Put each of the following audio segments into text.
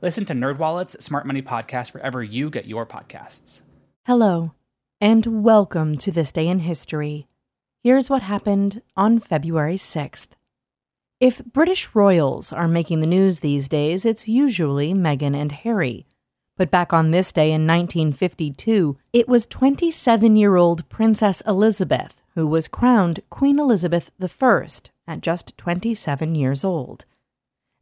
Listen to NerdWallet's Smart Money Podcast wherever you get your podcasts. Hello, and welcome to This Day in History. Here's what happened on February 6th. If British royals are making the news these days, it's usually Meghan and Harry. But back on this day in 1952, it was 27 year old Princess Elizabeth who was crowned Queen Elizabeth I at just 27 years old.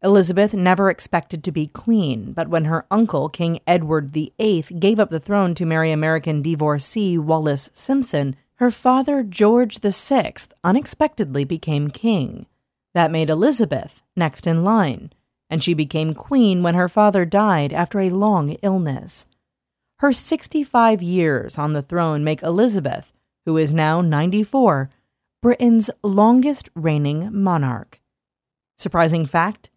Elizabeth never expected to be queen, but when her uncle, King Edward VIII, gave up the throne to marry American divorcee Wallis Simpson, her father, George VI, unexpectedly became king. That made Elizabeth next in line, and she became queen when her father died after a long illness. Her 65 years on the throne make Elizabeth, who is now 94, Britain's longest reigning monarch. Surprising fact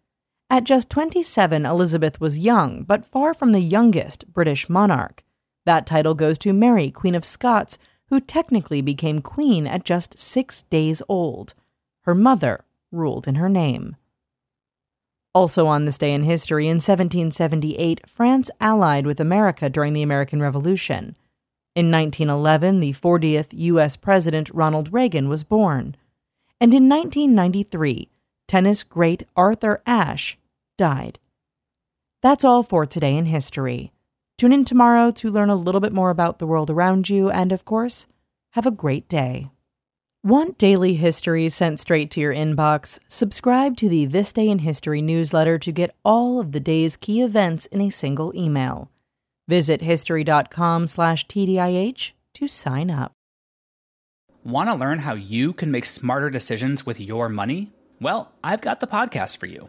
at just 27, Elizabeth was young, but far from the youngest British monarch. That title goes to Mary, Queen of Scots, who technically became queen at just six days old. Her mother ruled in her name. Also on this day in history, in 1778, France allied with America during the American Revolution. In 1911, the 40th U.S. President Ronald Reagan was born. And in 1993, tennis great Arthur Ashe died. That's all for today in history. Tune in tomorrow to learn a little bit more about the world around you, and of course, have a great day. Want daily history sent straight to your inbox? Subscribe to the This Day in History newsletter to get all of the day's key events in a single email. Visit history.com/tdih to sign up. Want to learn how you can make smarter decisions with your money? Well, I've got the podcast for you.